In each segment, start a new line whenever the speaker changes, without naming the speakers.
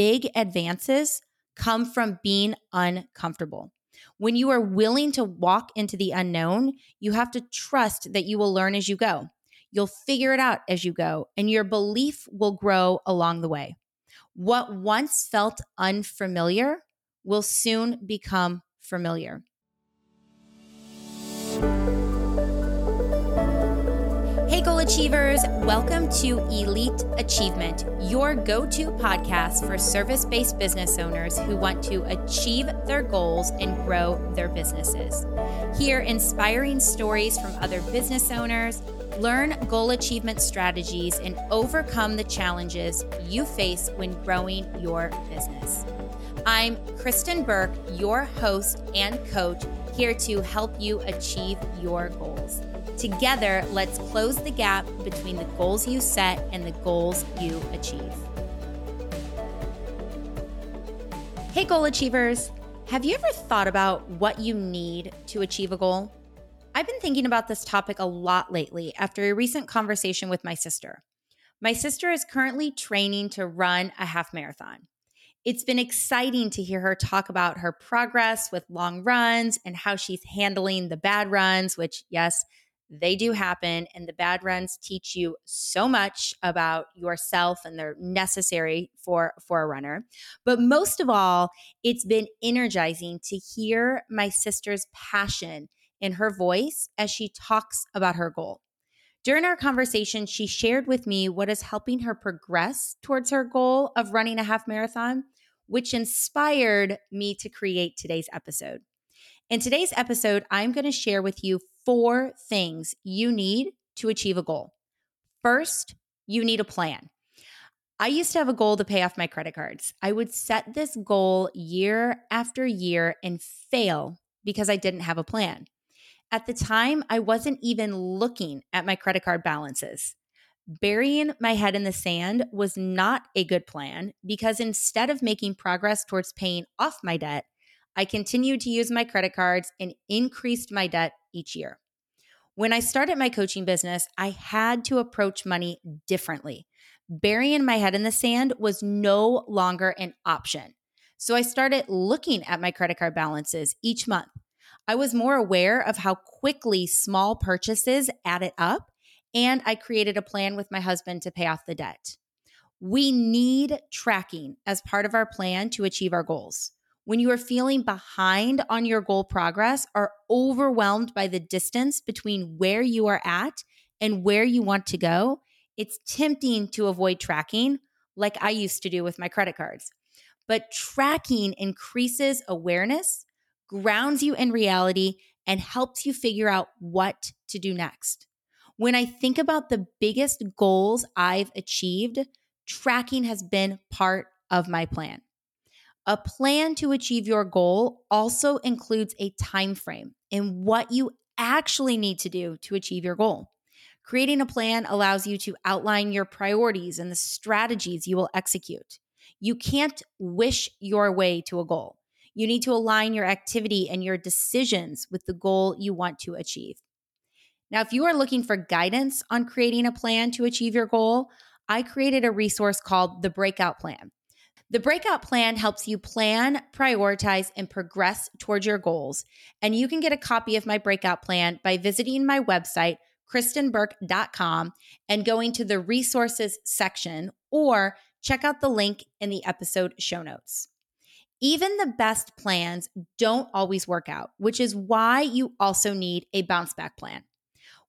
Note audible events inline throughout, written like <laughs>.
big advances come from being uncomfortable. When you are willing to walk into the unknown, you have to trust that you will learn as you go. You'll figure it out as you go, and your belief will grow along the way. What once felt unfamiliar will soon become familiar. Hey, goal achievers, welcome to Elite Achievement, your go to podcast for service based business owners who want to achieve their goals and grow their businesses. Hear inspiring stories from other business owners, learn goal achievement strategies, and overcome the challenges you face when growing your business. I'm Kristin Burke, your host and coach, here to help you achieve your goals. Together, let's close the gap between the goals you set and the goals you achieve. Hey, goal achievers. Have you ever thought about what you need to achieve a goal? I've been thinking about this topic a lot lately after a recent conversation with my sister. My sister is currently training to run a half marathon. It's been exciting to hear her talk about her progress with long runs and how she's handling the bad runs, which, yes, they do happen, and the bad runs teach you so much about yourself and they're necessary for, for a runner. But most of all, it's been energizing to hear my sister's passion in her voice as she talks about her goal. During our conversation, she shared with me what is helping her progress towards her goal of running a half marathon, which inspired me to create today's episode. In today's episode, I'm going to share with you four things you need to achieve a goal. First, you need a plan. I used to have a goal to pay off my credit cards. I would set this goal year after year and fail because I didn't have a plan. At the time, I wasn't even looking at my credit card balances. Burying my head in the sand was not a good plan because instead of making progress towards paying off my debt, I continued to use my credit cards and increased my debt each year. When I started my coaching business, I had to approach money differently. Burying my head in the sand was no longer an option. So I started looking at my credit card balances each month. I was more aware of how quickly small purchases added up, and I created a plan with my husband to pay off the debt. We need tracking as part of our plan to achieve our goals when you are feeling behind on your goal progress or overwhelmed by the distance between where you are at and where you want to go, it's tempting to avoid tracking like I used to do with my credit cards. But tracking increases awareness, grounds you in reality, and helps you figure out what to do next. When I think about the biggest goals I've achieved, tracking has been part of my plan. A plan to achieve your goal also includes a time frame and what you actually need to do to achieve your goal. Creating a plan allows you to outline your priorities and the strategies you will execute. You can't wish your way to a goal. You need to align your activity and your decisions with the goal you want to achieve. Now, if you are looking for guidance on creating a plan to achieve your goal, I created a resource called the Breakout Plan. The breakout plan helps you plan, prioritize, and progress towards your goals. And you can get a copy of my breakout plan by visiting my website, kristinburke.com, and going to the resources section or check out the link in the episode show notes. Even the best plans don't always work out, which is why you also need a bounce back plan.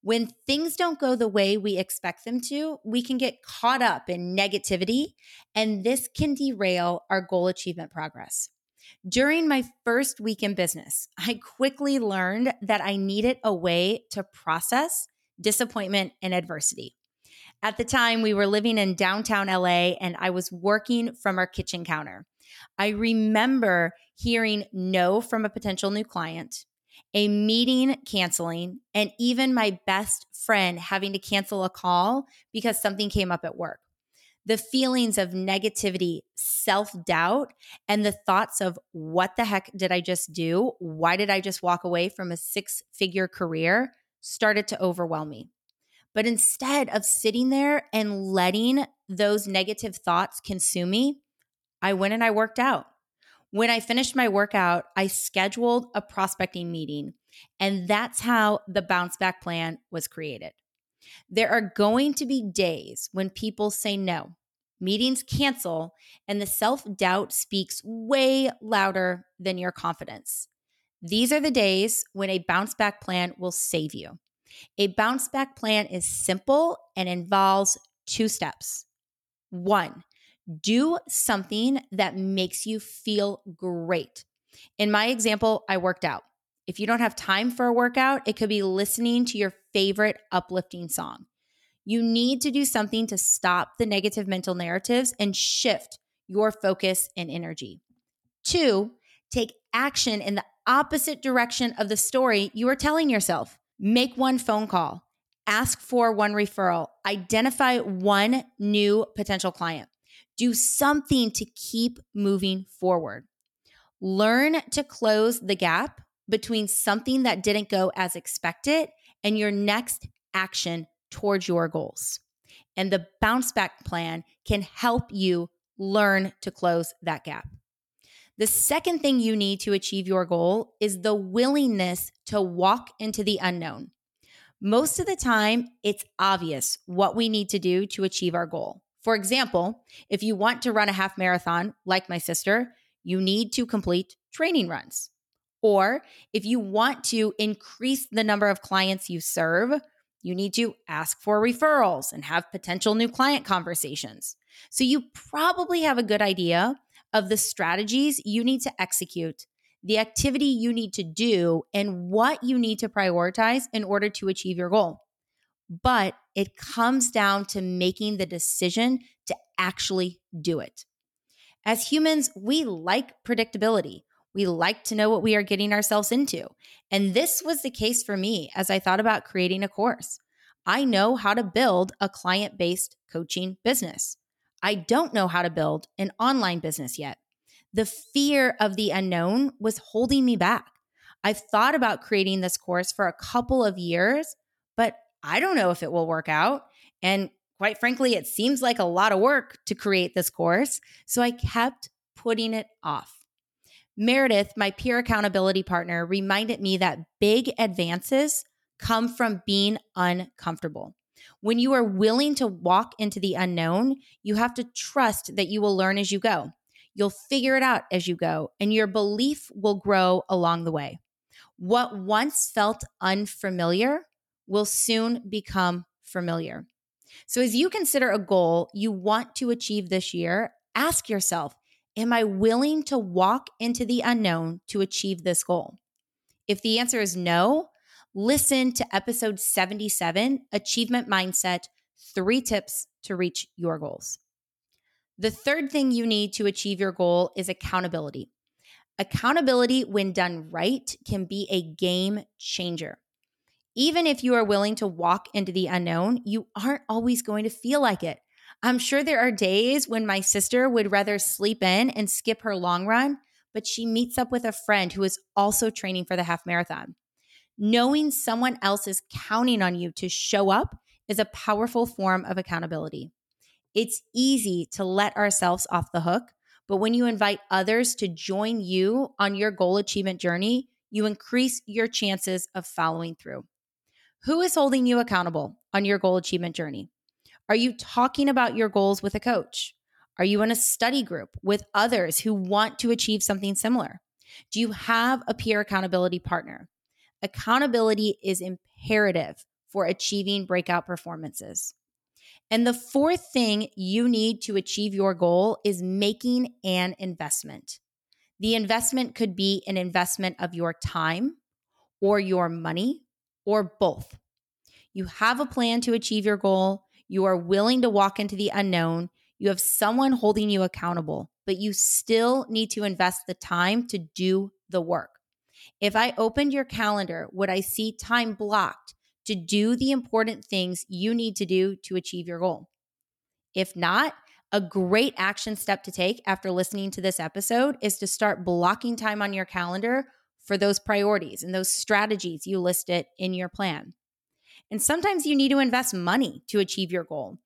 When things don't go the way we expect them to, we can get caught up in negativity, and this can derail our goal achievement progress. During my first week in business, <laughs> I quickly learned that I needed a way to process disappointment and adversity. At the time, we were living in downtown LA and I was working from our kitchen counter. I remember hearing no from a potential new client, a meeting canceling, and even my best friend having to cancel a call because something came up at work. The feelings of negativity, self doubt, and the thoughts of what the heck did I just do? Why did I just walk away from a six figure career started to overwhelm me. But instead of sitting there and letting those negative thoughts consume me, I went and I worked out. When I finished my workout, I scheduled a prospecting meeting, and that's how the bounce back plan was created. There are going to be days when people say no, meetings cancel, and the self doubt speaks way louder than your confidence. These are the days when a bounce back plan will save you. A bounce back plan is simple and involves two steps. One, do something that makes you feel great. In my example, I worked out. If you don't have time for a workout, it could be listening to your favorite uplifting song. You need to do something to stop the negative mental narratives and shift your focus and energy. Two, take action in the opposite direction of the story you are telling yourself. Make one phone call, ask for one referral, identify one new potential client. Do something to keep moving forward. Learn to close the gap between something that didn't go as expected and your next action towards your goals. And the bounce back plan can help you learn to close that gap. The second thing you need to achieve your goal is the willingness to walk into the unknown. Most of the time, it's obvious what we need to do to achieve our goal. For example, if you want to run a half marathon, like my sister, you need to complete training runs. Or if you want to increase the number of clients you serve, you need to ask for referrals and have potential new client conversations. So you probably have a good idea of the strategies you need to execute, the activity you need to do, and what you need to prioritize in order to achieve your goal. But it comes down to making the decision to actually do it. As humans, we like predictability. We like to know what we are getting ourselves into. And this was the case for me as I thought about creating a course. I know how to build a client based coaching business. I don't know how to build an online business yet. The fear of the unknown was holding me back. I've thought about creating this course for a couple of years, but I don't know if it will work out. And quite frankly, it seems like a lot of work to create this course. So I kept putting it off. Meredith, my peer accountability partner, reminded me that big advances come from being uncomfortable. When you are willing to walk into the unknown, you have to trust that you will learn as you go. You'll figure it out as you go, and your belief will grow along the way. What once felt unfamiliar will soon become familiar. So, as you consider a goal you want to achieve this year, ask yourself Am I willing to walk into the unknown to achieve this goal? If the answer is no, listen to episode 77 Achievement Mindset Three Tips to Reach Your Goals. The third thing you need to achieve your goal is accountability. Accountability, when done right, can be a game changer. Even if you are willing to walk into the unknown, you aren't always going to feel like it. I'm sure there are days when my sister would rather sleep in and skip her long run, but she meets up with a friend who is also training for the half marathon. Knowing someone else is counting on you to show up is a powerful form of accountability. It's easy to let ourselves off the hook, but when you invite others to join you on your goal achievement journey, you increase your chances of following through. Who is holding you accountable on your goal achievement journey? Are you talking about your goals with a coach? Are you in a study group with others who want to achieve something similar? Do you have a peer accountability partner? Accountability is imperative for achieving breakout performances. And the fourth thing you need to achieve your goal is making an investment. The investment could be an investment of your time or your money or both. You have a plan to achieve your goal. You are willing to walk into the unknown. You have someone holding you accountable, but you still need to invest the time to do the work. If I opened your calendar, would I see time blocked to do the important things you need to do to achieve your goal? If not, a great action step to take after listening to this episode is to start blocking time on your calendar for those priorities and those strategies you listed in your plan. And sometimes you need to invest money to achieve your goal.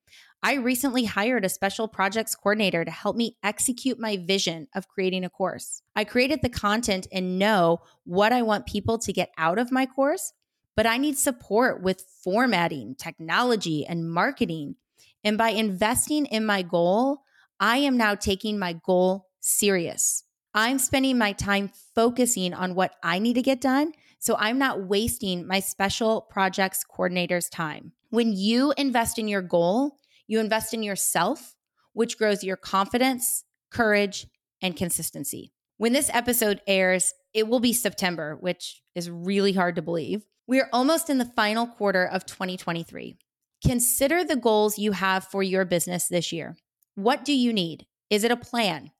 I recently hired a special projects coordinator to help me execute my vision of creating a course. I created the content and know what I want people to get out of my course, but I need support with formatting, technology, and marketing. And by investing in my goal, I am now taking my goal serious. I'm spending my time focusing on what I need to get done. So I'm not wasting my special projects coordinator's time. When you invest in your goal, you invest in yourself, which grows your confidence, courage, and consistency. When this episode airs, it will be September, which is really hard to believe. We are almost in the final quarter of 2023. Consider the goals you have for your business this year. What do you need? Is it a plan?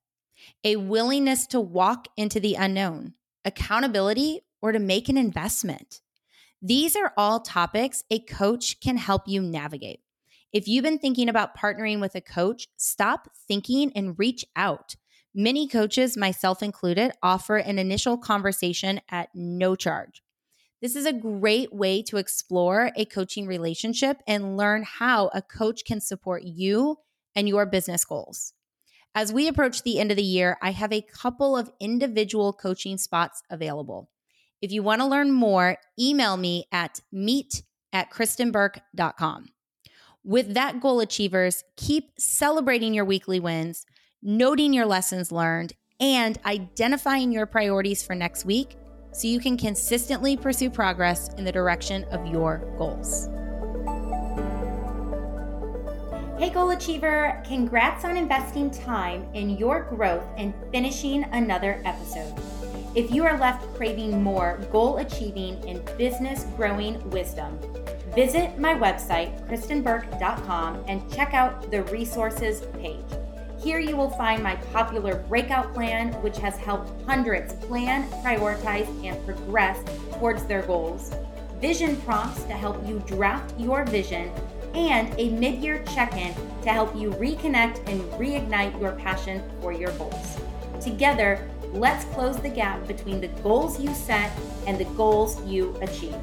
A willingness to walk into the unknown, accountability, or to make an investment? These are all topics a coach can help you navigate. If you've been thinking about partnering with a coach, stop thinking and reach out. Many coaches, myself included, offer an initial conversation at no charge. This is a great way to explore a coaching relationship and learn how a coach can support you and your business goals. As we approach the end of the year, I have a couple of individual coaching spots available. If you want to learn more, email me at meet at kristinburke.com. With that goal, achievers, keep celebrating your weekly wins, noting your lessons learned, and identifying your priorities for next week so you can consistently pursue progress in the direction of your goals. Hey, goal achiever, congrats on investing time in your growth and finishing another episode. If you are left craving more goal achieving and business growing wisdom, Visit my website, kristinburke.com, and check out the resources page. Here you will find my popular breakout plan, which has helped hundreds plan, prioritize, and progress towards their goals, vision prompts to help you draft your vision, and a mid year check in to help you reconnect and reignite your passion for your goals. Together, let's close the gap between the goals you set and the goals you achieve.